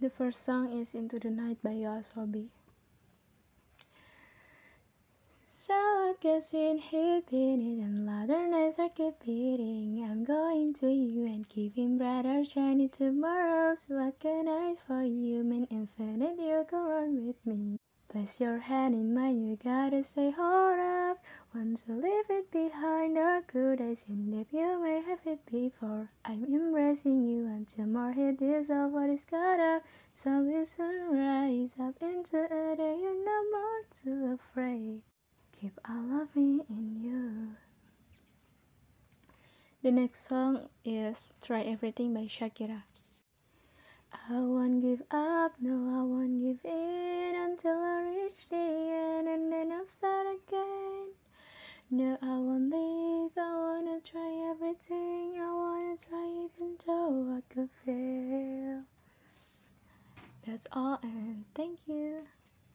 The first song is Into the Night by YOASOBI. So what goes in hit beating and louder nights are keep beating. I'm going to you and keeping brighter shiny tomorrows. What can I for you mean infinite? You go run with me. Place your hand in mine, you gotta say hold up Want to leave it behind our good days in deep you may have it before I'm embracing you until more hit is is got up? So we soon rise up into a day you're no more too afraid. Keep all of me in you. The next song is Try Everything by Shakira. I won't give up, no I won't give in until I reach the end and then I'll start again. No, I won't leave, I wanna try everything, always right even though I could fail. That's all and thank you.